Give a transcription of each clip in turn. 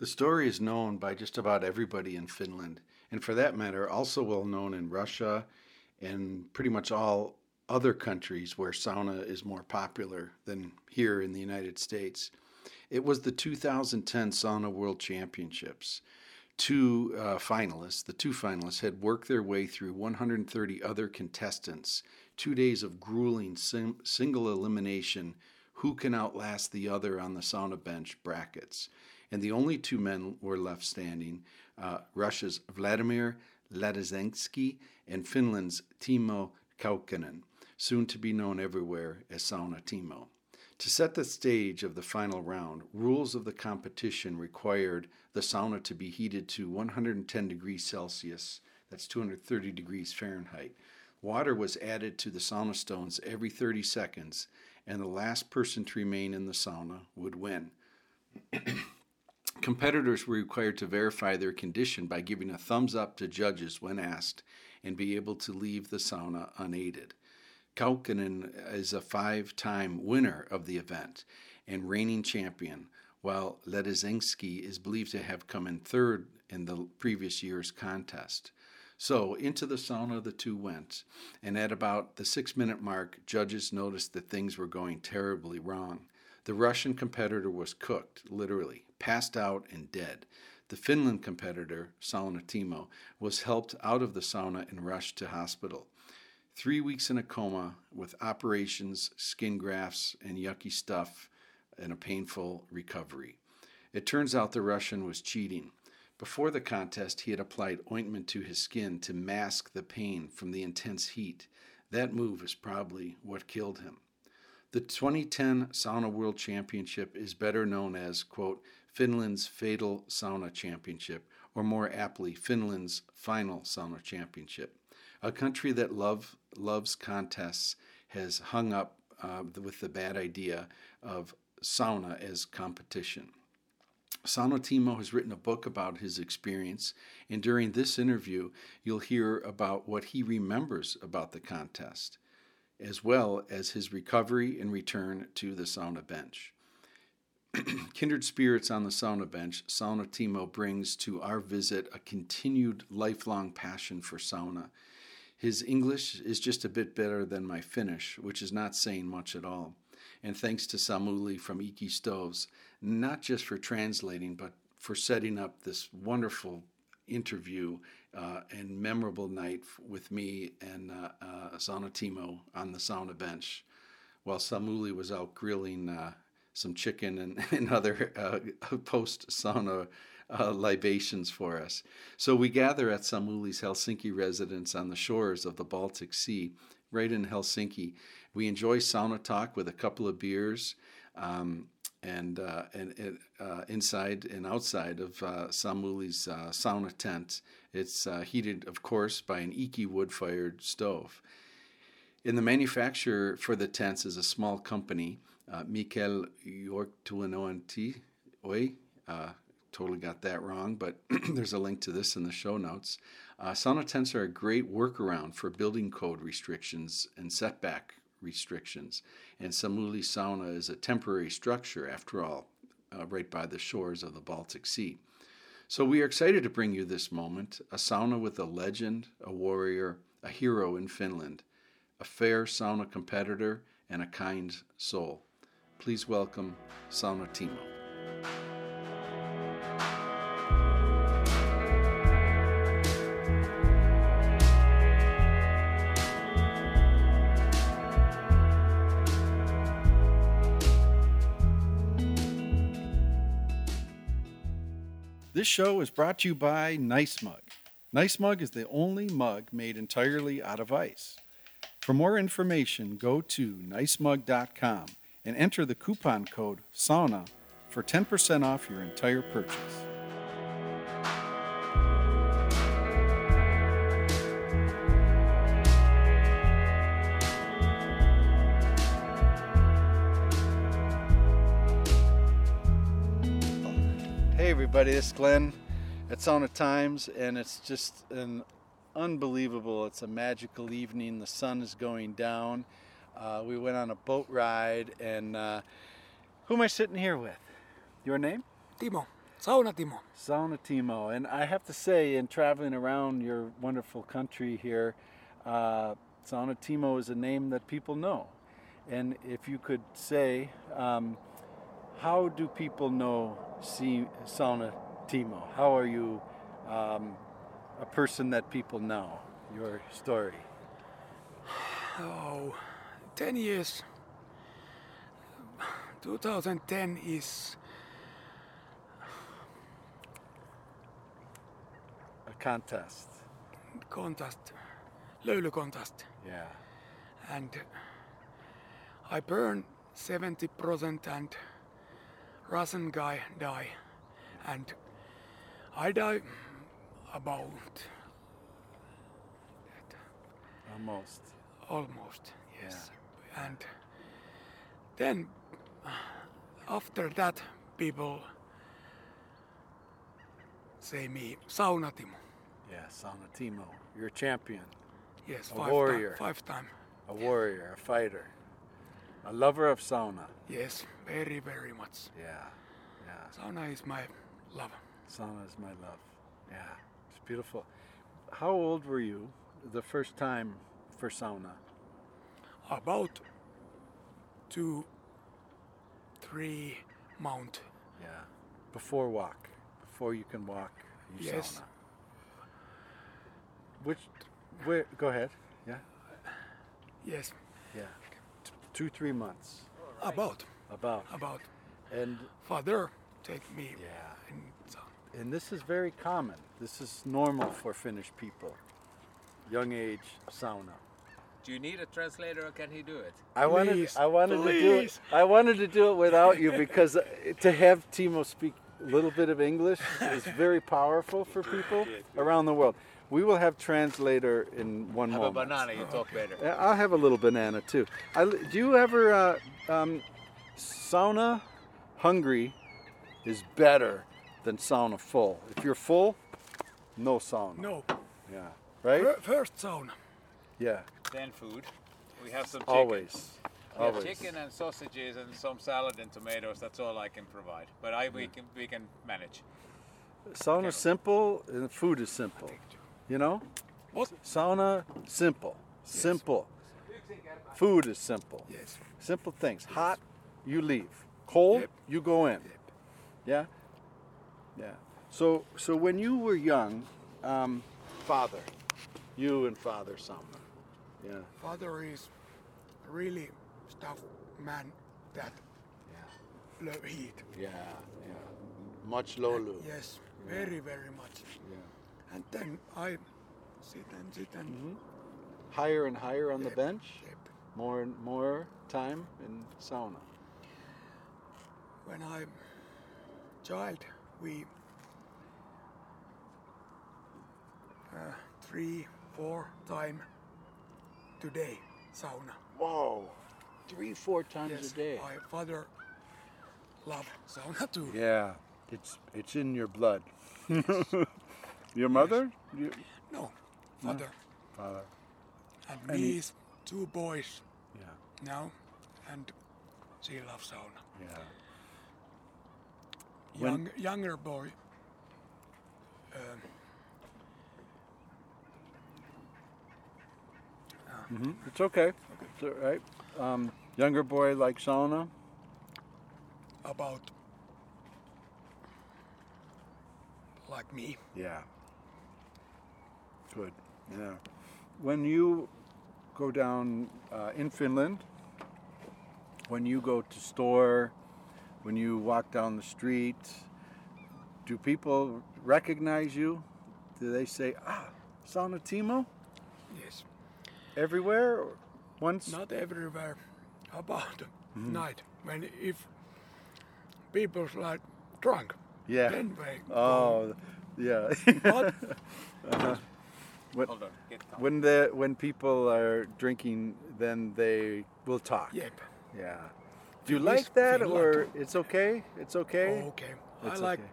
The story is known by just about everybody in Finland, and for that matter, also well known in Russia and pretty much all other countries where sauna is more popular than here in the United States. It was the 2010 Sauna World Championships. Two uh, finalists, the two finalists, had worked their way through 130 other contestants, two days of grueling sim- single elimination who can outlast the other on the sauna bench brackets. And the only two men were left standing uh, Russia's Vladimir Ladyzhenskiy and Finland's Timo Kaukonen, soon to be known everywhere as Sauna Timo. To set the stage of the final round, rules of the competition required the sauna to be heated to 110 degrees Celsius, that's 230 degrees Fahrenheit. Water was added to the sauna stones every 30 seconds, and the last person to remain in the sauna would win. Competitors were required to verify their condition by giving a thumbs up to judges when asked and be able to leave the sauna unaided. Kaukonen is a five time winner of the event and reigning champion, while Ladyzhenskiy is believed to have come in third in the previous year's contest. So into the sauna the two went, and at about the six minute mark, judges noticed that things were going terribly wrong. The Russian competitor was cooked, literally, passed out and dead. The Finland competitor, Sauna Timo, was helped out of the sauna and rushed to hospital. Three weeks in a coma with operations, skin grafts, and yucky stuff, and a painful recovery. It turns out the Russian was cheating. Before the contest, he had applied ointment to his skin to mask the pain from the intense heat. That move is probably what killed him. The 2010 Sauna World Championship is better known as, quote, Finland's Fatal Sauna Championship, or more aptly, Finland's Final Sauna Championship. A country that love, loves contests has hung up uh, with the bad idea of sauna as competition. Sauna Timo has written a book about his experience, and during this interview, you'll hear about what he remembers about the contest, as well as his recovery and return to the sauna bench. Kindred spirits on the sauna bench, Sauna Timo brings to our visit a continued lifelong passion for sauna. His English is just a bit better than my Finnish, which is not saying much at all. And thanks to Samuli from Iki Stoves, not just for translating, but for setting up this wonderful interview uh, and memorable night with me and uh, uh, Sauna Timo on the sauna bench while Samuli was out grilling uh, some chicken and, and other uh, post sauna uh, libations for us. So we gather at Samuli's Helsinki residence on the shores of the Baltic Sea, right in Helsinki. We enjoy sauna talk with a couple of beers. Um, and, uh, and uh, inside and outside of uh, Samuli's uh, sauna tent, it's uh, heated, of course, by an Iki wood-fired stove. In the manufacturer for the tents is a small company uh, Mikel Yorktuanoanti. Oi, uh, totally got that wrong, but there's a link to this in the show notes. Uh, sauna tents are a great workaround for building code restrictions and setback restrictions. And Samuli Sauna is a temporary structure, after all, uh, right by the shores of the Baltic Sea. So we are excited to bring you this moment a sauna with a legend, a warrior, a hero in Finland, a fair sauna competitor, and a kind soul. Please welcome Sauna Timo. This show is brought to you by Nice Mug. Nice Mug is the only mug made entirely out of ice. For more information, go to nicemug.com and enter the coupon code SAUNA for 10% off your entire purchase. Hey everybody, this is Glenn at Sauna Times, and it's just an unbelievable, it's a magical evening. The sun is going down uh, we went on a boat ride, and uh, who am I sitting here with? Your name? Timo. Sauna Timo. Sauna Timo. And I have to say, in traveling around your wonderful country here, uh, Sauna Timo is a name that people know. And if you could say, um, how do people know Sauna Timo? How are you um, a person that people know? Your story. Oh, 10 years. 2010 is A contest. contest, löyly contest, Yeah. and I burn 70% and Russian guy die, and I die about Almost. almost yes, and then after that people say me sauna Timo. Yeah, Sauna Timo. You're a champion, Yes, A five warrior. Time, five time. a warrior, a fighter, a lover of sauna. Yes, very very much. Yeah. Yeah. Sauna is my love. Sauna is my love. Yeah, it's beautiful. How old were you the first time for sauna? About two, three mount. Yeah. Before walk, before you can walk, you Yes. sauna. Which, where? Go ahead. Yeah. Yes, Yeah. T- two, three months. about About. about. And Father take me yeah. And this is very common. This is normal for Finnish people. Young age sauna. Do you need a translator or can he do it? I wanted Please, I wanted to do it. I wanted to do it without you because uh, to have Timo speak a little bit of English is very powerful for people around the world. We will have translator in one Have a moment. banana, you talk better. I'll have a little banana too. I, do you ever uh, um, sauna hungry is better than sauna full? If you're full, no sauna. No, Yeah. Right? first sauna. Yeah. Then food. We have some chicken. Always. We have Always. chicken and sausages and some salad and tomatoes. That's all I can provide. But I we can we can manage. Sauna simple and food is simple. You know? What? Sauna simple. Simple. Food is simple. Yes. Simple things. Hot, you leave. Cold, Yep. you go in. Yeah? Yeah. So so when you were young, um, father, you and father sauna. Yeah. Father is really tough man that love heat. Yeah. Yeah. Much lolu. Yes, very very much. Yeah. And then I sit and sit and Mm-hmm. Higher and higher on the bench. Yep. More and more time in sauna. when I child we uh, three four time today sauna. Whoa. Three, four times Yes, a day. my father love sauna too. Yeah. It's it's in your blood. your mother? You, No, father father. and And me he- is two boys Yeah. now, and she loves sauna. Yeah. When- younger boy. Um, hmm It's okay. It's all right. Um, younger boy like sauna. about like me. Yeah. Good. Yeah. When you go down uh, in Finland, when you go to store, when you walk down the street, do people recognize you? Do they say, "Ah, Sauna Timo"? Yes, Everywhere, or once. not everywhere. About Mm-hmm. night when if people's like drunk, Yeah. then they go. Oh, yeah. But When, Hold on. Get when the when people are drinking, then they will talk. yep, Yeah. Do you like that, Finland. or it's okay? It's okay. okay. It's I like okay.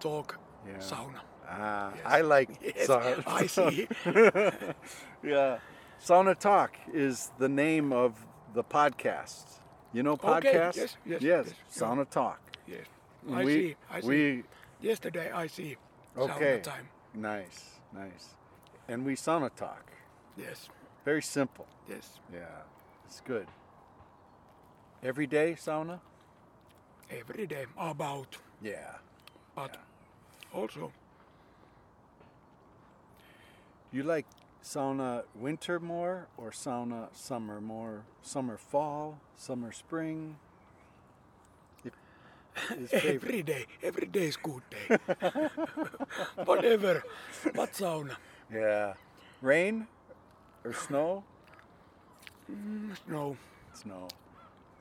talk Yeah. sauna. Ah, Yes. I like Yes, sauna. I see. yeah. Sauna Talk is the name of the podcast. You know Okay, podcast? yes, yes, Yes. yes. Sauna Talk. Yes, I we see. I see. we Yesterday I see Okay. sauna time. Nice, nice. And we sauna talk. Yes, Very simple. yes. Yeah, it's good. Every day sauna? Every day about, Yeah. but also You like sauna winter more or sauna summer more? Summer fall, summer spring? If- his favorite. every day. Every day is good day. Whatever, but sauna. Yeah. Rain or snow? Mm, no, Snow.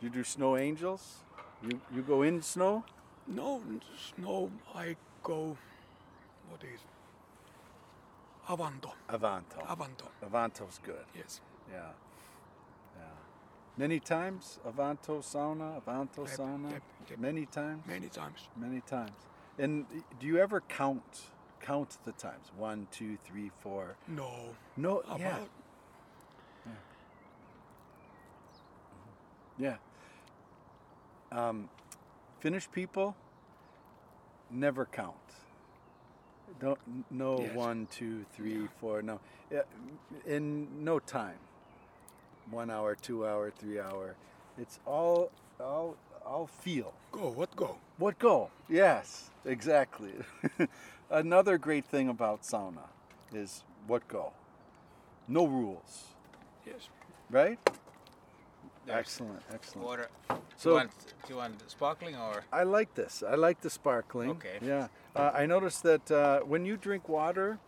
You do snow angels? You you go in snow? no snow. I go. What is? Avanto. Avanto. Avanto. Avanto's good. Yes. Yeah. Yeah. Many times Avanto sauna, Avanto Yep, sauna. yep, yep. Many times. Many times. Many times. And do you ever count count the times? One, two, three, four. No. No. About. Yeah. Yeah. Um, Finnish people never count. Don't no Yes. one, two, three, four. No, in no time. One hour, two hour, three hour. It's all all all feel. Go. What go? What go? Yes, exactly. Another great thing about sauna is what go. No rules, Yes. right? There's Excellent, excellent. Water. do, So- you want, do you want sparkling or? I like this. I like the sparkling. Okay. Yeah. Uh, I noticed that uh, when you drink water,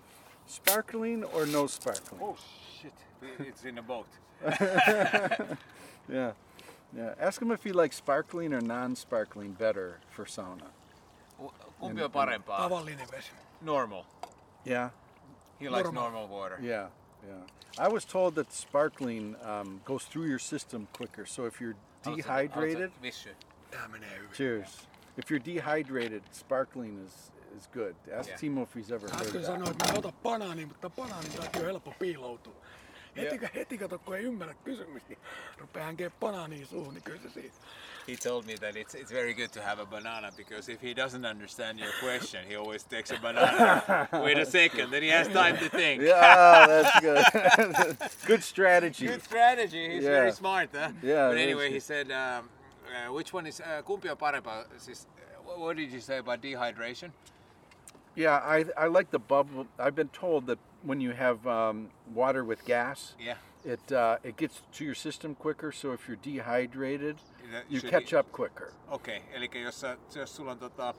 sparkling or no sparkling? Oh shit! It's in a boat. Yeah. Yeah. Ask him if he likes sparkling or non-sparkling better for sauna. Kumpi on parempaa? Tavallinen vesi. Normal. Yeah. He likes Normal. normal water. Yeah. Yeah. I was told that sparkling um, goes through your system quicker. So if you're dehydrated, haluatko Vissy? Tää menee hyvin. cheers. If you're dehydrated, sparkling is is good. Ask Yeah. Timo if he's ever heard Äsken that. sanoin, että mä banaani, mutta banaanin takia helppo piiloutua. Heti, heti kato, kun ei ymmärrä kysymystä, niin rupeaa hankeen banaania suuhun, niin kyllä se siitä. He told me that it's it's very good to have a banana because if he doesn't understand your question, he always takes a banana. Wait a second, then he has time to think. Yeah, that's good. good strategy. Good strategy. He's Yeah. very smart, huh? Yeah, But anyway, he said, um, uh, which one is uh, kumpi on parempaa? Siis, uh, what did you say about dehydration? Yeah, I I like the bubble. I've been told that when you have um, water with gas, Yeah. it uh, it gets to your system quicker. So if you're dehydrated, That you should catch be- up quicker. Okei, okay, eli jos, sä, jos sulla on tota,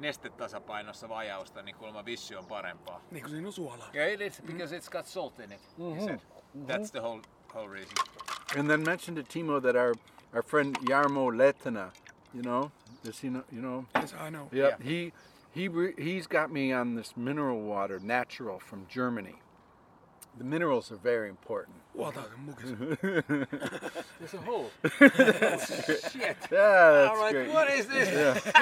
nestetasapainossa vajausta, niin kuulemma vissy on parempaa. Niin kuin siinä on suolaa. Yeah, it is because it's got salt in it. He said. That's the whole whole reason. And then mention to Timo that our our friend Jarmo Lettena, you know, does he know? You know, Yes, I know. Yep. Yeah. He he re- he's got me on this mineral water, natural from Germany. The minerals are very important. Ota sen mukis. There's a hole. Shit. Yeah, that's I'm like, great. what is this?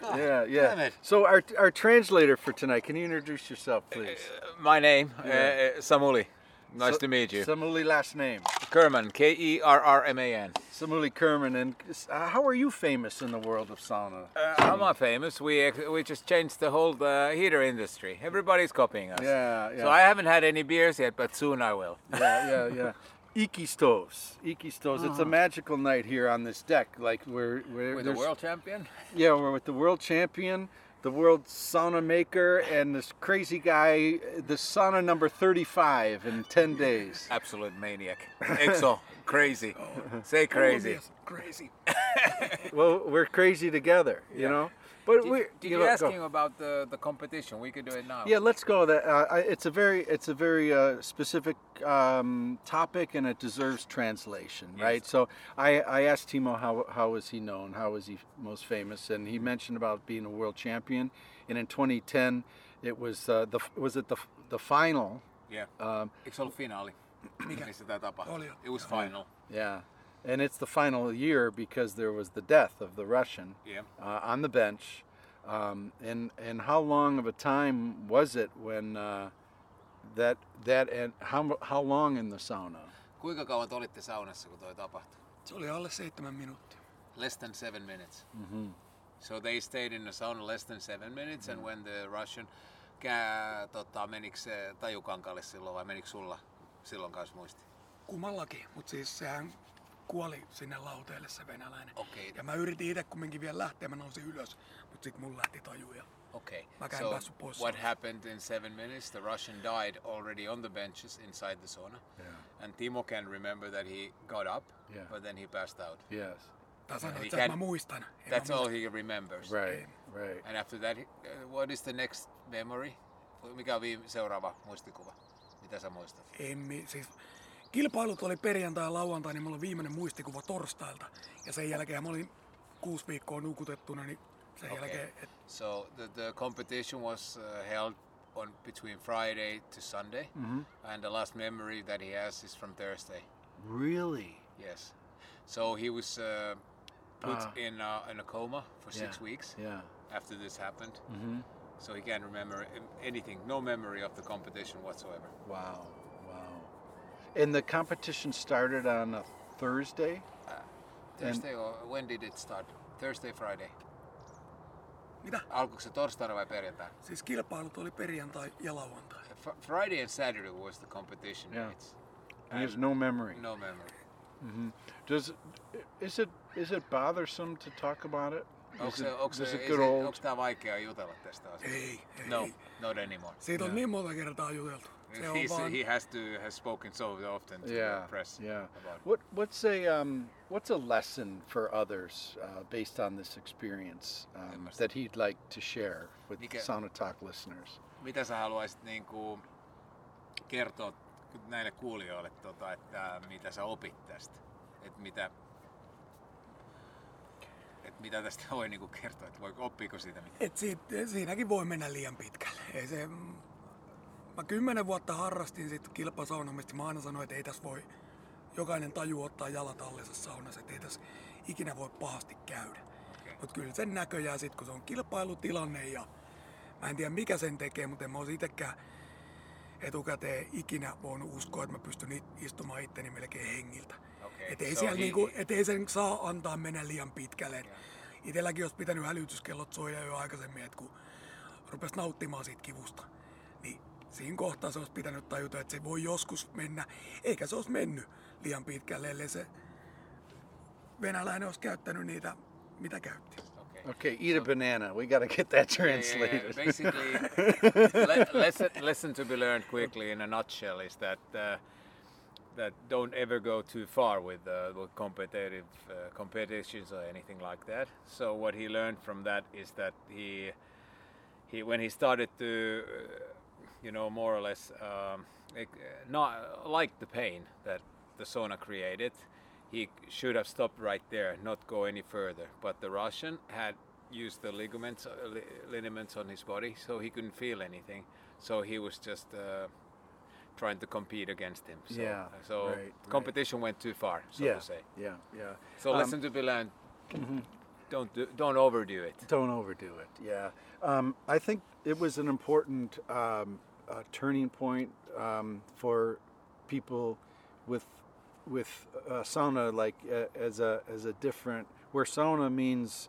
God Yeah, damn yeah. it. So our our translator for tonight, can you introduce yourself, please? My name, Yeah. uh, Samuli. Nice Sa- to meet you. Samuli last name. Kerman, K E R R M A N. Samuli Kerman. And uh, how are you famous in the world of sauna? Uh, I'm not famous. We we just changed the whole uh, heater industry. Everybody's copying us. Yeah, yeah. So I haven't had any beers yet, but soon I will. yeah, yeah, yeah. Iki stoves. Iki stoves. It's a magical night here on this deck. Like we're, we're With the world champion. Yeah, we're with the world champion, the world sauna maker, and this crazy guy, the sauna number 35 in 10 days. Absolute maniac. Exo, crazy. Oh. Say crazy. Yes, crazy. well, we're crazy together, you Yeah. know. But Did, we, did you you know, ask go. him about the, the competition? We could do it now. Yeah, let's go. That uh, it's a very it's a very uh, specific um, topic, and it deserves translation, Yes. right? So I, I asked Timo how how is he known, how is he most famous, and he mentioned about being a world champion, and in 2010 it was uh, the was it the the final. Yeah. Um, Eikö se ollut finaali? Missä tämä tapahtui? Oli. It was final. yeah, and it's the final year because there was the death of the Russian Yeah. uh, on the bench. Um, and and how long of a time was it when uh, that that and how how long in the sauna? Kuinka kauan te olitte saunassa, kun toi tapahtui? Se oli alle seitsemän minuuttia. Less than seven minutes. So they stayed in the sauna less than seven minutes, and when the Russian kää, tota, menikö se tajukankalle silloin vai menikö sulla silloin kanssa muisti? Kummallakin, mutta siis sehän kuoli sinne lauteelle se venäläinen. Okei. Ja mä yritin itse kumminkin vielä lähteä, mä nousin ylös, mutta sitten mun lähti taju ja Okay. Mäkään so päässyt pois what happened in seven minutes? The Russian died already on the benches inside the sauna, Yeah. and Timo can remember that he got up, Yeah. but then he passed out. Yes. He että can- mä muistan. That's mä all he remembers. Right. Right. And after that, he- uh, what is the next memory? Mikä on viime, seuraava muistikuva? Mitä sä muistat? En, siis, kilpailut oli perjantai ja lauantai, niin mulla on viimeinen muistikuva torstailta. Ja sen jälkeen mä olin kuusi viikkoa nukutettuna, niin sen Okay. jälkeen, et, So the, the competition was uh, held on between Friday to Sunday, and the last memory that he has is from Thursday. Really? Yes. So he was uh, put Ah. in uh, in a coma for six Yeah. weeks Yeah. after this happened. Mm-hmm. So he can't remember a- anything, no memory of the competition whatsoever. Wow. And the competition started on a Thursday. Thursday or when did it start? Thursday, Friday. mitä? Alkoiko se torstaina vai perjantai? Siis kilpailut oli perjantai ja lauantai. Fr- Friday and Saturday was the competition Yeah. dates. And there's no memory. No memory. Does is it is it bothersome to talk about it? Onko se, onko se, onko tää vaikea jutella tästä asiasta? Ei, ei. No, not anymore. Siitä on niin monta kertaa juteltu. He has to has spoken so often to Yeah, the press yeah. What what's a um, what's a lesson for others uh, based on this experience um, that he'd like to share with Mikä- Sauna Talk listeners? Mitä sä haluaisit niinku kertoa näille kuulijoille, tota, että mitä sä opit tästä? Että mitä, et mitä tästä voi niinku kertoa, että voi, oppiiko siitä mitään? et siitä, siinäkin voi mennä liian pitkälle. Ei se, mä kymmenen vuotta harrastin sit kilpasaunomista. Mä aina sanoin, että ei tässä voi jokainen taju ottaa jalat allensa saunassa, että ei tässä ikinä voi pahasti käydä. Mutta kyllä sen näköjään sit, kun se on kilpailutilanne ja mä en tiedä mikä sen tekee, mutta en mä itekään etukäteen ikinä voinut uskoa, että mä pystyn istumaan itteni melkein hengiltä. Okei, Et ei, so siellä niinku, et ei sen saa antaa mennä liian pitkälle. Et Itelläkin olisi pitänyt hälytyskellot soida jo aikaisemmin, että kun rupesi nauttimaan siitä kivusta, niin siinä kohtaa se olisi pitänyt tajuta, että se voi joskus mennä, eikä se olisi mennyt liian pitkälle, ellei se venäläinen olisi käyttänyt niitä, mitä käytti. Okay. Okay, eat a banana. We got to get that Yeah, yeah, yeah. translated. Basically, le- lesson, lesson to be learned quickly in a nutshell is that uh, that don't ever go too far with, uh, with competitive uh, competitions or anything like that. So what he learned from that is that he he when he started to uh, you know more or less um, like, not like the pain that the sauna created. He should have stopped right there not go any further. But the russian had used the ligaments uh, li- liniments on his body so he couldn't feel anything. So he was just uh, trying to compete against him. So, Yeah, so right, right. competition went too far so yeah, to say. yeah, yeah. so Um, lesson to be learned don't do, don't overdo it. Don't overdo it. Yeah, um, I think it was an important um, uh, turning point um, for people with with uh, sauna, like uh, as a as a different where sauna means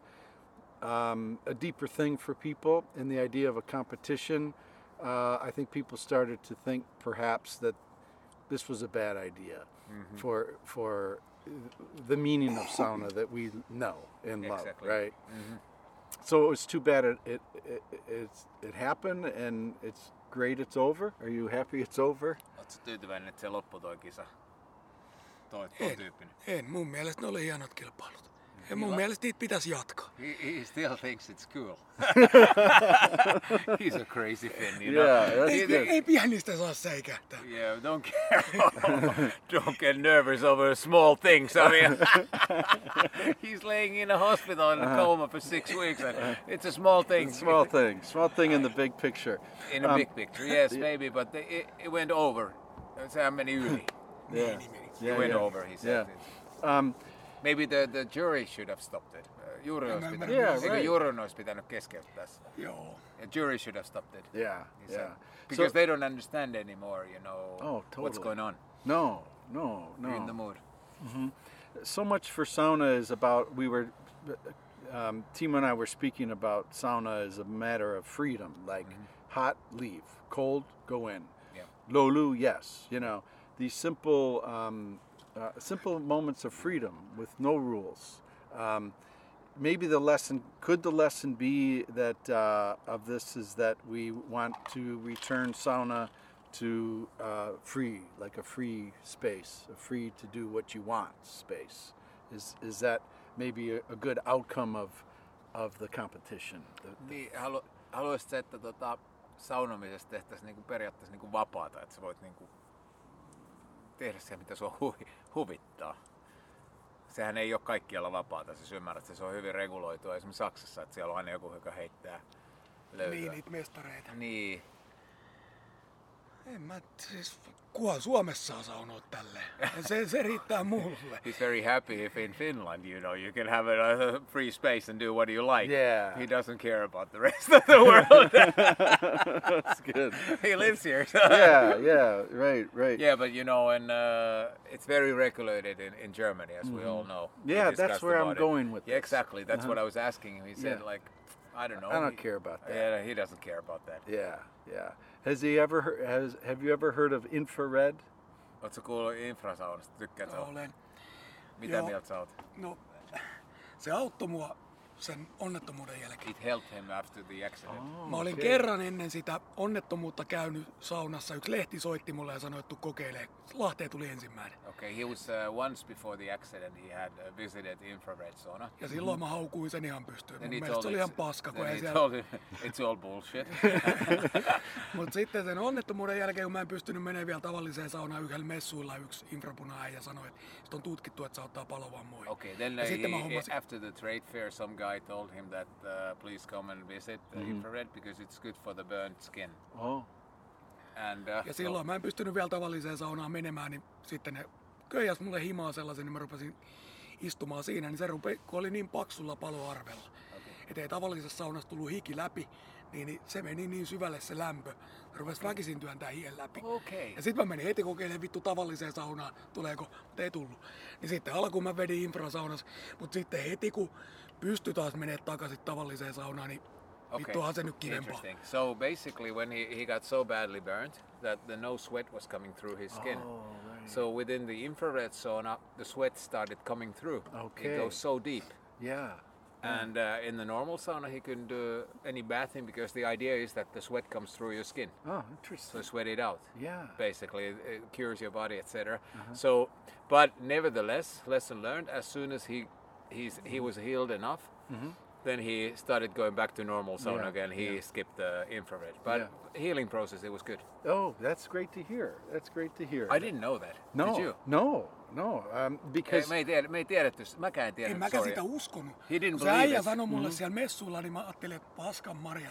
um, a deeper thing for people, and the idea of a competition. Uh, I think people started to think perhaps that this was a bad idea for for the meaning of sauna that we know and love, Exactly. right? So it was too bad it it, it it's, it happened, and it's great. It's over. Are you happy it's over? Oletko tyytyväinen, että se loppui toi kisa? Toi, toi En, tyyppinen. en, mun mielestä ne oli hienot kilpailut. Ja mun mielestä niitä pitäisi jatkaa. He, he still thinks it's cool. He's a crazy Finn, you know. Yeah, that's Ei, good. ei pienistä saa säikähtää. Yeah, don't get don't get nervous over small things. I mean, he's laying in a hospital in a coma for six weeks, and it's a small thing. Small thing, small thing in the big picture. in a Um, big picture, yes, maybe, but the, it, it went over. Sehän meni yli. Yeah. It yeah, went yeah. over, he said. Yeah. Um, Maybe the, the jury should have stopped it. Uh, Jury olisi mä pitänyt, ymmärrän. Yeah, eikö right. jury olisi pitänyt keskeyttää se? Joo. A jury should have stopped it. yeah, he said. yeah. Because So- they don't understand anymore, you know, Oh, totally. what's going on. No, no, no. You're in the mood. so much for sauna is about we were um, Timo and I were speaking about sauna as a matter of freedom, like hot, leave, cold, go in. Yeah. Lolu, yes. You know, these simple, um, uh, simple moments of freedom with no rules. Um, maybe the lesson, could the lesson be that uh, of this is that we want to return sauna to uh, free, like a free space, a free to do what you want space. Is is that maybe a, a good outcome of of the competition? The- the- Niin, halu, haluaisit sä, että tota, saunomisesta tehtäisiin niinku periaatteessa niinku vapaata, että sä voit niinku tehdä se, mitä sua hu, huvittaa. Sehän ei ole kaikkialla vapaata, siis ymmärrät, se on hyvin reguloitua. Esimerkiksi Saksassa, että siellä on aina joku, joka heittää löytöä. Niin, niitä mestareita. Niin. En mä, siis kuhan Suomessa saa saunoa tälleen. Se, se riittää mulle. He's very happy if in Finland, you know, you can have a free space and do what you like. Yeah. He doesn't care about the rest of the world. That's good. he lives here. so- yeah, yeah, right, right. Yeah, but you know, and uh, it's very regulated in, in Germany, as we all know. Mm-hmm. Yeah, that's where I'm about it. going with Yeah, this. exactly. That's what Uh-huh. I was asking him. He said, Yeah. like, I don't know. I don't he- care about that. Yeah, he doesn't care about that. Yeah, yeah. Has he ever has have you ever heard of infrared? Oletko kuullut infrasaunasta? Tykkäät sä? Olen. Mitä Joo. mieltä sä oot? No, se auttoi mua sen onnettomuuden jälkeen. It helped him after the accident. Mä olin okei. kerran ennen sitä onnettomuutta käynyt saunassa. Yksi lehti soitti mulle ja sanoi, että tuu kokeilee. Lahteen tuli ensimmäinen. Okay, he was uh, once before the accident. He had uh, visited infrared sauna. Ja silloin mä haukuin sen ihan pystyyn. Then Mun mielestä se oli ihan paska, kun ei siellä... told it's all bullshit. Mutta sitten sen onnettomuuden jälkeen, kun mä en pystynyt menemään vielä tavalliseen saunaan yhdellä messuilla, yksi infrapuna ja sanoi, että on tutkittu, että se ottaa palovammoja. Okay, then uh, Ja sitten mä he, hommasin, after the trade fair, some guy told him that uh, please come and visit Mm-hmm. infrared because it's good for the burnt skin. Oh, And uh, ja silloin mä en pystynyt vielä tavalliseen saunaan menemään, niin sitten ne köijäs mulle himaa sellaisen, niin mä rupesin istumaan siinä, niin se rupe, kun oli niin paksulla paloarvella, okay. että ei tavallisessa saunassa tullut hiki läpi, niin, niin se meni niin syvälle se lämpö, se rupesi väkisin työntää hien läpi. Okay. Ja sitten mä menin heti kokeilemaan vittu tavalliseen saunaan, tuleeko, mutta ei tullut. Niin sitten alkuun mä vedin infrasaunassa, mutta sitten heti kun pystyi taas menemään takaisin tavalliseen saunaan, niin Okay. vittuhan se nyt kivempaa. So basically, when he, he got so badly burnt that the no sweat was coming through his skin. Oh, right. So within the infrared sauna, the sweat started coming through. Okay. It goes so deep. yeah. And uh, in the normal sauna, he couldn't do any bathing because the idea is that the sweat comes through your skin. Oh, interesting. So sweat it out. Yeah. Basically, it, it cures your body, etc. Uh-huh. So, but nevertheless, lesson learned. As soon as he he's he was healed enough, then he started going back to normal sauna Mm-hmm. Yeah, again. He yeah. skipped the infrared, but Yeah. healing process it was good. Oh, that's great to hear. That's great to hear. I didn't know that. No, Did you? no, no. Um, Ei, because me, ei tiedä, me ei tiedetty, mäkään en En tiennyt. mäkään sitä uskonut. He didn't Kun se believe äijä it. sanoi mulle siellä messuilla, niin mä ajattelin, että paskan marja.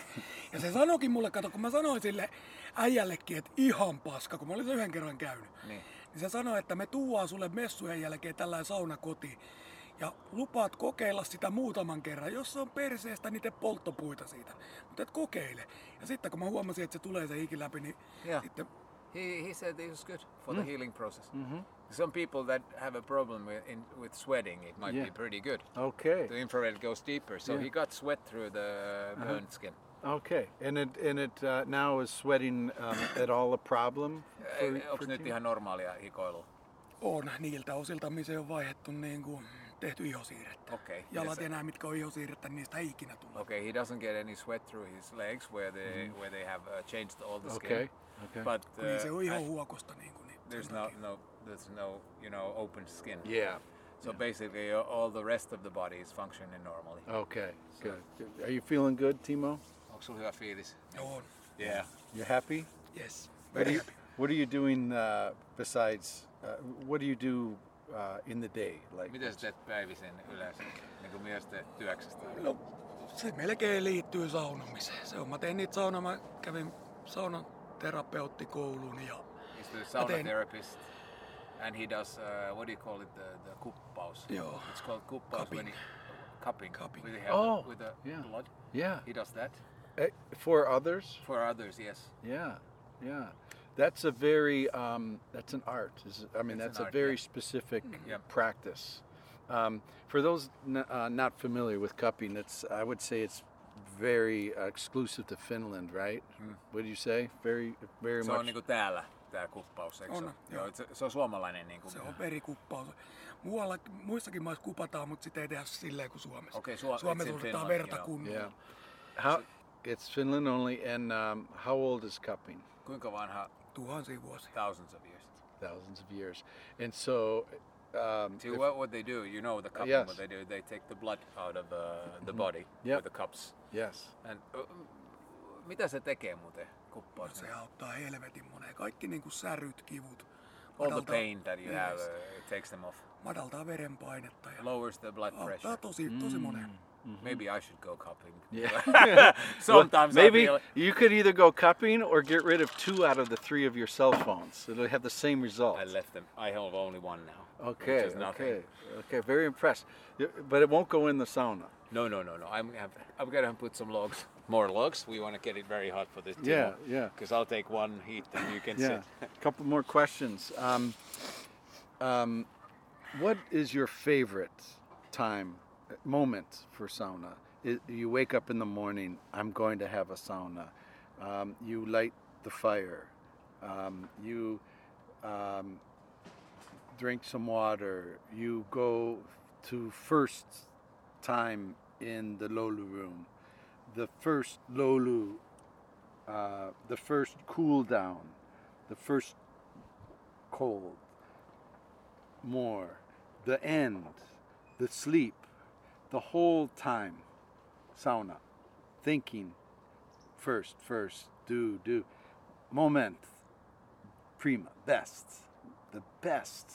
Ja se sanoikin mulle, kato, kun mä sanoin sille äijällekin, että ihan paska, kun mä olin sen yhden kerran käynyt. Niin. Niin se sanoi, että me tuuaan sulle messujen jälkeen tällainen sauna kotiin. Ja lupaat kokeilla sitä muutaman kerran. Jos se on perseestä, niin te polttopuita siitä. Mutta et kokeile. Ja sitten kun mä huomasin, että se tulee se hiki läpi, niin Joo. sitten He, he said it was good for Mm. the healing process. Some people that have a problem with, in, with sweating, it might Yeah. be pretty good. okay, The infrared goes deeper, so Yeah. he got sweat through the Uh-huh. burnt skin. okay, and it and it uh, now is sweating um, at all a problem? for- Onko nyt ihan normaalia hikoilua? on niiltä osilta, missä on vaihdettu niin kuin tehty ihosiirrettä. Okay. Jalat Yes. enää, mitkä on ihosiirrettä, niin niistä ei ikinä tule. Okay, he doesn't get any sweat through his legs where they where they have uh, changed all the skin. Okay, okay. But Kun niin se on uh, ihan I- huokosta. Niin kuin, niin there's no no there's no you know open skin. yeah. So basically, uh, all the rest of the body is functioning normally. Okay, good. good. Are you feeling good, Timo? Onko sulla hyvä fiilis? On. Yeah. You happy? Yes. What are Very you, happy. what are you doing uh, besides? Uh, what do you do uh, in the day? Like, Mitä sä teet päivisin yleensä? Niin kuin miesten työksestä? No, se melkein liittyy saunomiseen. Se on, mä tein niitä sauna, mä kävin saunaterapeuttikoulun ja He's the sauna tein- therapist. And he does, uh, what do you call it, the, the kuppaus? Joo. It's called kuppaus when Cupping. he, cupping, Cupping. With, the, Oh, with the yeah. blood. yeah, He does that. Eh, for others. For others, yes. Yeah, yeah. That's a very um, that's an art. Is I mean It's that's a art, very yeah. specific Yeah. practice. Um, for those n- uh, not familiar with cupping, it's I would say it's very uh, exclusive to Finland, right? What do you say? Very, very Se much. on niinku täällä tää kuppaus, eikö se On, ole? joo. Joo, se, se on suomalainen niinku. Se on verikuppaus. Muualla, muissakin maissa kupataan, mutta sitä ei tehdä silleen kuin Suomessa. Okei, Suo- Suomessa it's in otetaan verta kunnolla. yeah. How? It's Finland only. And um, how old is cupping? Kuinka vanha? Tuhansia vuosia. Thousands of years. Thousands of years. And so, um, See if- what, what they do, you know the cupping, Yes. what they do, they take the blood out of uh, the body Yep. with the cups. yes. And, uh, mitä se tekee muuten, kuppaus? Se auttaa helvetin moneen. Kaikki niinku säryt, kivut. All the madaltaa- pain that you have, Yes. uh, it takes them off. Madaltaa verenpainetta ja Lowers the blood auttaa pressure. tosi, tosi moneen. Maybe I should go cupping. Yeah. Sometimes Maybe I feel you could either go cupping or get rid of two out of the three of your cell phones. It'll have the same result. I left them. I have only one now. Okay, Which is nothing. okay, okay. Very impressed. But it won't go in the sauna. No, no, no, no. I'm I'm gonna put some logs, more logs. We want to get it very hot for this. Yeah, yeah. Because I'll take one heat and you can Yeah. sit. A couple more questions. Um, um, what is your favorite time, moment for sauna? I you wake up in the morning. I'm going to have a sauna. Um, you light the fire. Um, you um, drink some water. You go to first time in the lolu room. The first lolu, uh, the first cool down, the first cold, more, the end, the sleep, the whole time, sauna, thinking, first, first, do, do, moment, prima, best, the best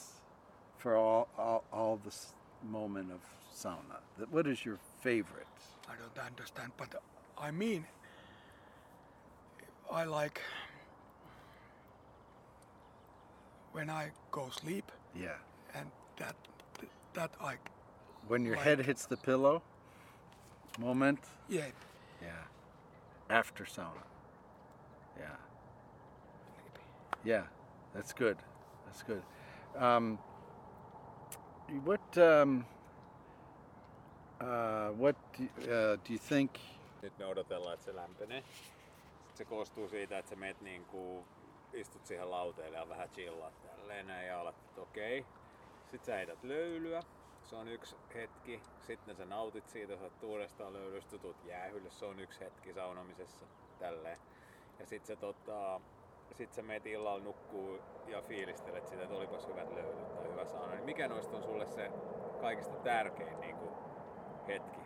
for all, all, all this moment of sauna. What is your favorite? I don't understand, but I mean, I like when I go sleep Yeah. and that that I When your Like- head hits the pillow, moment, yeah yeah. After sauna. Yeah. Yeah, that's good. That's good. Um, what um, uh, what do, uh, do you think? Nyt me odotellaan, että se lämpenee. Sitten se koostuu siitä, että sä meet niinku, istut siihen lauteelle ja vähän chillaat tälleen näin ja alat, että okei. Sitten sä heität löylyä. Se on yksi hetki. Sitten sä nautit siitä, sä oot uudestaan löylystä, tuut jäähylle. Se on yksi hetki saunomisessa. Tälleen. Ja sit sä tota, sit sä meet illalla nukkuu ja fiilistelet sitä, että olipas hyvät löylyt tai hyvä sauna. Niin mikä noista on sulle se kaikista tärkein niinku, hetki?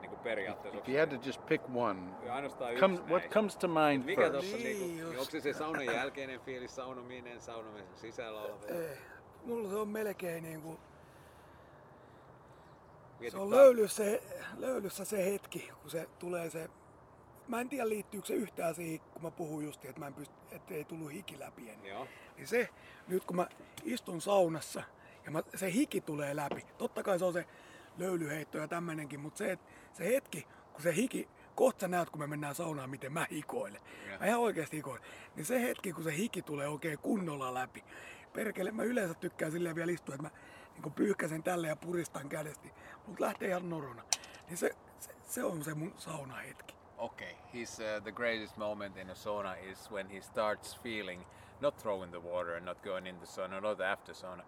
Niinku periaatteessa. If you had to just pick one, come, what näistä. comes to mind Mikä first? tossa Niin niinku, just. onko se se saunan jälkeinen fiilis, saunominen, saunomisen sisällä oleva? ei, mulla se on melkein niinku Mietit se on löylyssä, löylyssä se hetki, kun se tulee se Mä en tiedä liittyykö se yhtään siihen, kun mä puhun just, että mä en pysty, että ei tullut hiki läpi ennen. Joo. Niin se, nyt kun mä istun saunassa ja mä, se hiki tulee läpi, totta kai se on se löylyheitto ja tämmönenkin, mutta se, se hetki, kun se hiki, kohta sä näet, kun me mennään saunaan, miten mä hikoilen. Joo. Mä ihan oikeasti hikoilen. Niin se hetki, kun se hiki tulee oikein kunnolla läpi. Perkele, mä yleensä tykkään silleen vielä istua, että mä niin pyyhkäsen tälle ja puristan kädesti. Mut lähtee ihan norona. Niin se, se, se on se mun saunahetki. Okay, he's uh, the greatest moment in a sauna is when he starts feeling not throwing the water and not going in the sauna, not after sauna,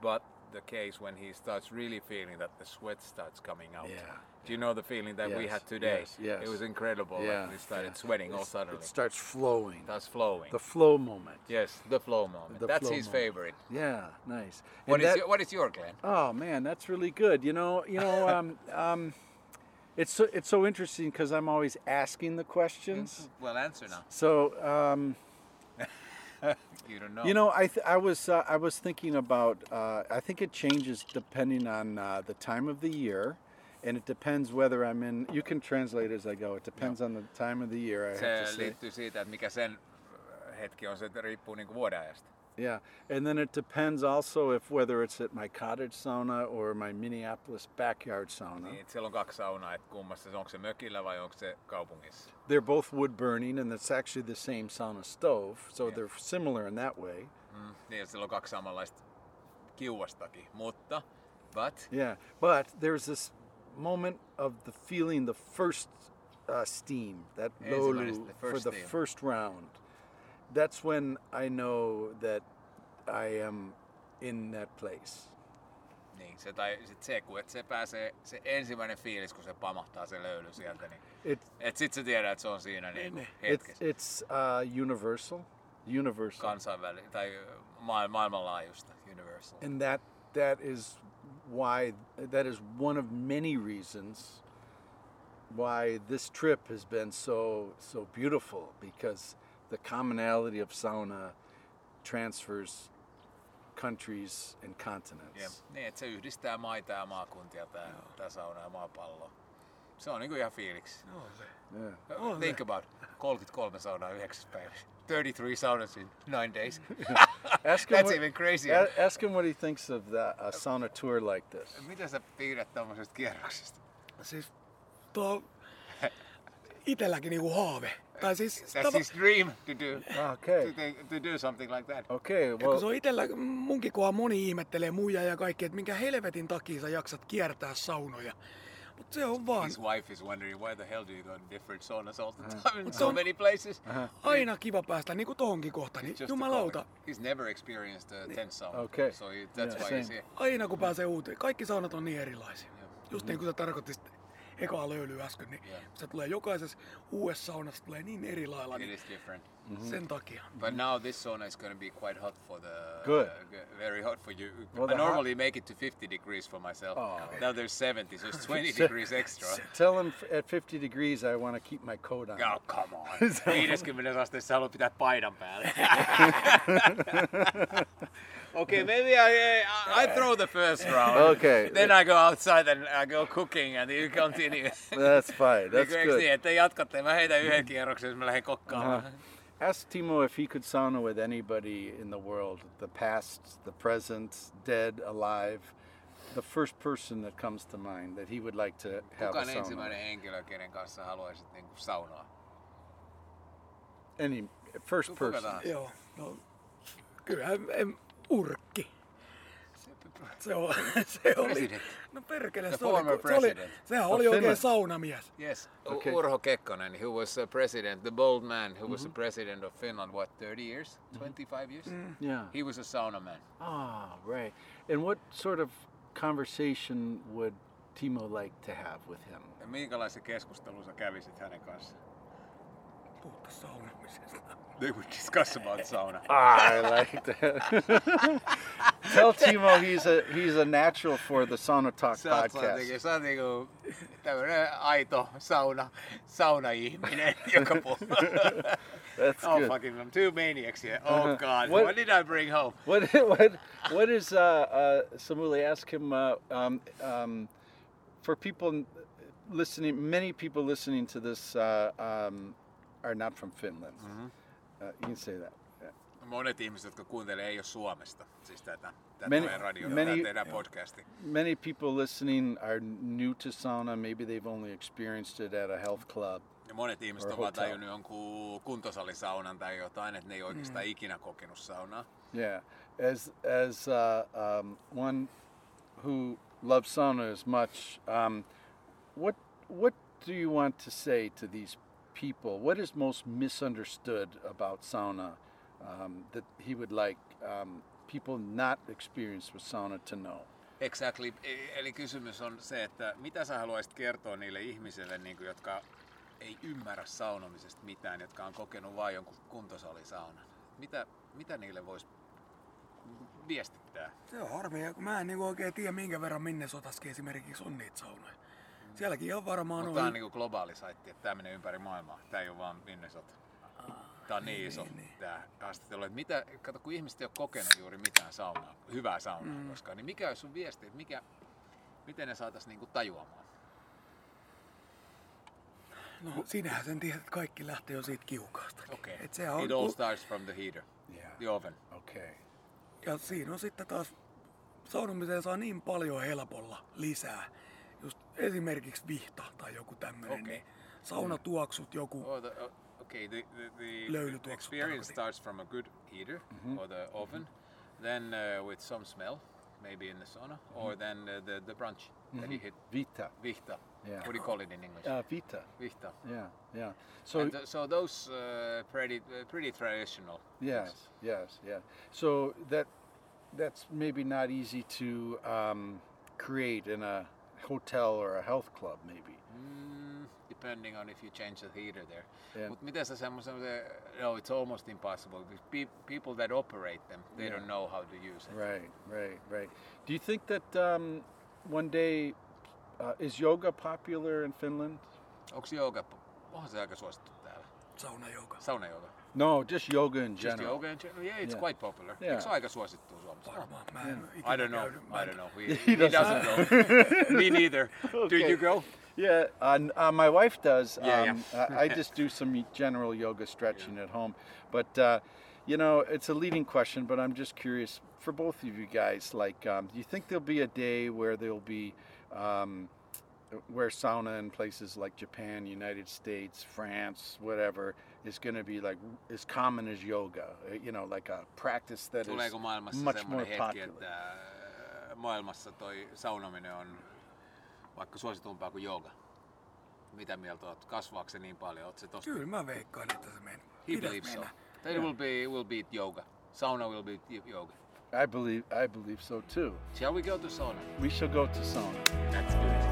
but the case when he starts really feeling that the sweat starts coming out. Yeah. Do you know the feeling that we had today? yes, yes. It was incredible. Yeah, Like we started yeah. sweating all suddenly. It starts flowing. That's flowing. The flow moment. yes, the flow moment. The That's flow his moment. favorite. Yeah, nice. What is that- your, what is your Glenn? Oh man, that's really good. You know, you know, um, um, it's so, it's so interesting because I'm always asking the questions. Well, answer now. So um, You don't know. you know, I th- I was uh, I was thinking about. Uh, I think it changes depending on uh, the time of the year, and it depends whether I'm in. You can translate as I go. It depends on the time of the year. I have to se say. liittyy siitä, että mikä sen hetki on, se riippuu vuodenajasta. Yeah, and then it depends also if whether it's at my cottage sauna or my Minneapolis backyard sauna. Niin, siellä on kaksi saunaa, että kummassa se onko se mökillä vai onko se kaupungissa. They're both wood burning, and it's actually the same sauna stove, so Yeah. they're similar in that way. Mm. Niin, siellä on kaksi samanlaista kiuastakin, mutta But Yeah, but there's this moment of the feeling the first uh, steam, that lolu for the steam. first round. That's when I know that I am in that place. niin, se, tai sit se, kun et se pääsee, se ensimmäinen fiilis, kun se pamahtaa se löyly sieltä, niin It, et sit sä tiedät, että se on siinä niin Niin. it's hetkessä. it's uh, universal, universal, kansainvälinen tai maa, maailmanlaajuista universal. and that that is why that is one of many reasons why this trip has been so so beautiful because the commonality of sauna transfers countries and Ja, continents. niin, että se yhdistää maita ja maakuntia, tää, tää sauna ja maapallo. Se on niinku ihan fiiliksi. Joo, se. Yeah. On Think se. about 33 saunaa yhdeksässä päivässä. 33 saunas in nine days. Ask him That's what, even crazier. a- ask him what he thinks of that a sauna tour like this. Mitä sä piirrät tommosesta kierroksesta? Siis tuo on itelläkin niinku haave. Tai siis, That's tava- his dream to do, Okay. to, to do something like that. Okay. Ja kun se Well, on itellä, munkin kohan moni ihmettelee muija ja kaikki, että minkä helvetin takia sä jaksat kiertää saunoja. Mut se on vaan His wife is wondering why the hell do you go to different saunas all the time in so many places? aina kiva päästä niinku tohonkin kohtaan. Niin jumalauta. He's never experienced a tent sauna. Okay. So he, that's Yeah, why same. he's here. aina kun pääsee uuteen, kaikki saunat on niin erilaisia. Just niin kuin sä tarkoitit ekaa löylyä äsken, niin Joo. se tulee jokaisessa uudessa saunassa tulee niin eri lailla, It niin is different. sen takia. But now this sauna is going to be quite hot for the. Good. uh, very hot for you. Well, I the hot- normally make it to 50 degrees for myself. Oh. Now there's 70, so it's 20 degrees extra. tell him f- at 50 degrees I want to keep my coat on. Oh, come on. 50 asteessa haluat pitää paidan päällä. Okay, maybe I, I, I throw the first round. Okay. Then I go outside and I go cooking and you continue. That's fine. That's Eikö- eikö good. Niin, että jatkatte, mä heitän yhden kierroksen, jos mä lähden kokkaamaan. Uh-huh. Ask Timo if he could sauna with anybody in the world, the past, the present, dead, alive. The first person that comes to mind that he would like to have Kuka a on sauna. ensimmäinen henkilö, kenen kanssa haluaisit niinku saunaa? Any first Kuka person. tahansa? Joo, no kyllä en, urkki. Se, on, se oli, President. no perkele, The se oli, se oli, sehän oli oikein Finland. saunamies. Yes, Okay. Urho Kekkonen, who was a president, the bold man who was the president of Finland, what, 30 years? 25 years? Yeah. He was a sauna man. Ah, right. And what sort of conversation would Timo like to have with him? Ja minkälaisen keskustelun sä kävisit hänen kanssaan? Puhuttu saunomisesta. They would discuss about sauna. Ah, I like that. Tell Timo he's a he's a natural for the Sauna Talk Sä podcast. jotenkin- sä oot niinku tämmönen aito sauna, sauna-ihminen, joka. That's oh good. fucking, I'm two maniacs here. Oh god, What- what, did I bring home? What what what is uh, uh, Samuli? Ask him. Uh, um, um, for people listening, many people listening to this uh, um, are not from Finland. Mm-hmm. Can say that. Yeah. Monet ihmiset, jotka kuuntelee, ei ole Suomesta. Siis tätä, tätä Many- meidän radio, many- tätä podcasti. Many people listening are new to sauna. Maybe they've only experienced it at a health club. Ja monet ihmiset ovat tajunnut jonkun kuntosalisaunan tai jotain, että ne ei oikeastaan ikinä kokenut saunaa. Yeah, as as uh, um, one who loves sauna as much, um, what what do you want to say to these people? What is most misunderstood about sauna um, that he would like um, people not experienced with sauna to know? Exactly. E- Eli kysymys on se, että mitä sä haluaisit kertoa niille ihmisille, niin kuin, jotka ei ymmärrä saunomisesta mitään, jotka on kokenut vain jonkun kuntosalisaunan. Mitä, mitä niille voisi viestittää? Se on harmi, kun mä en niinku oikein tiedä minkä verran Minnesotaskin esimerkiksi on niitä saunoja. Sielläkin ihan varmaan Mutta tämä on on. niin kuin globaali saitti, että tämä menee ympäri maailmaa. Tämä ei ole vaan Minnesota. Tämä on niin iso niin. tämä haastattelu. Että mitä, kato, kun ihmiset ei ole kokenut juuri mitään saunaa, hyvää saunaa mm. koskaan, niin mikä olisi sun viesti, että mikä, miten ne saataisiin niinku tajuamaan? No sinähän sen tiedät, että kaikki lähtee jo siitä kiukaasta. Okei. Et sehän on, It all starts from the heater, Yeah. the oven. Okay. ja siinä on sitten taas saunomiseen saa niin paljon helpolla lisää. Just esimerkiksi vihta tai joku tämmöinen. Okei. Niin saunatuoksut, joku Oh, the, oh, okay, the, the, the Löylytuoksut experience starts from a good heater or the oven, then uh, with some smell, maybe in the sauna, or then uh, the the brunch that you hit Vita. vihta. Yeah. What do you call it in English? Uh, Vita. Vihta. Yeah, yeah. So And th- so those uh, pretty uh, pretty traditional. yes, yes, yeah. So that that's maybe not easy to um, create in a hotel or a health club, maybe. Mm, depending on if you change the heater there. Yeah. Mutta miten sä semmoisen, no it's almost impossible. pe- people that operate them, they Yeah. don't know how to use it. Right, right, right. Do you think that um, one day uh, is yoga popular in Finland? Onko jooga, onhan se aika suosittu täällä? Saunajouka. Saunajooga. No, just yoga in Just general. Just yoga in general? Yeah, it's Yeah. quite popular. Yeah. Eikö se ole aika suosittu Suomessa? Varmaan. Mä en ikinä I don't know. I don't know. He, He he, doesn't. doesn't go. Me neither. Do you go? Yeah, uh, uh, my wife does. Yeah, um, I I just do some general yoga stretching at home. But, uh, you know, it's a leading question, but I'm just curious for both of you guys. Like, um, do you think there'll be a day where there'll be, um, where sauna in places like Japan, United States, France, whatever, is going to be like as common as yoga? You know, like a practice that is Tuleeko maailmassa much more hetki, popular. että äh, maailmassa toi saunominen on vaikka suositumpaa kuin jooga? Mitä mieltä oot? Kasvaako se niin paljon? Oot se tosta? Kyllä mä veikkaan, että se menee. He believes so. Then it will be will beat yoga. Sauna will beat yoga. I believe, I believe so too. Shall we go to sauna? We shall go to sauna. Do it.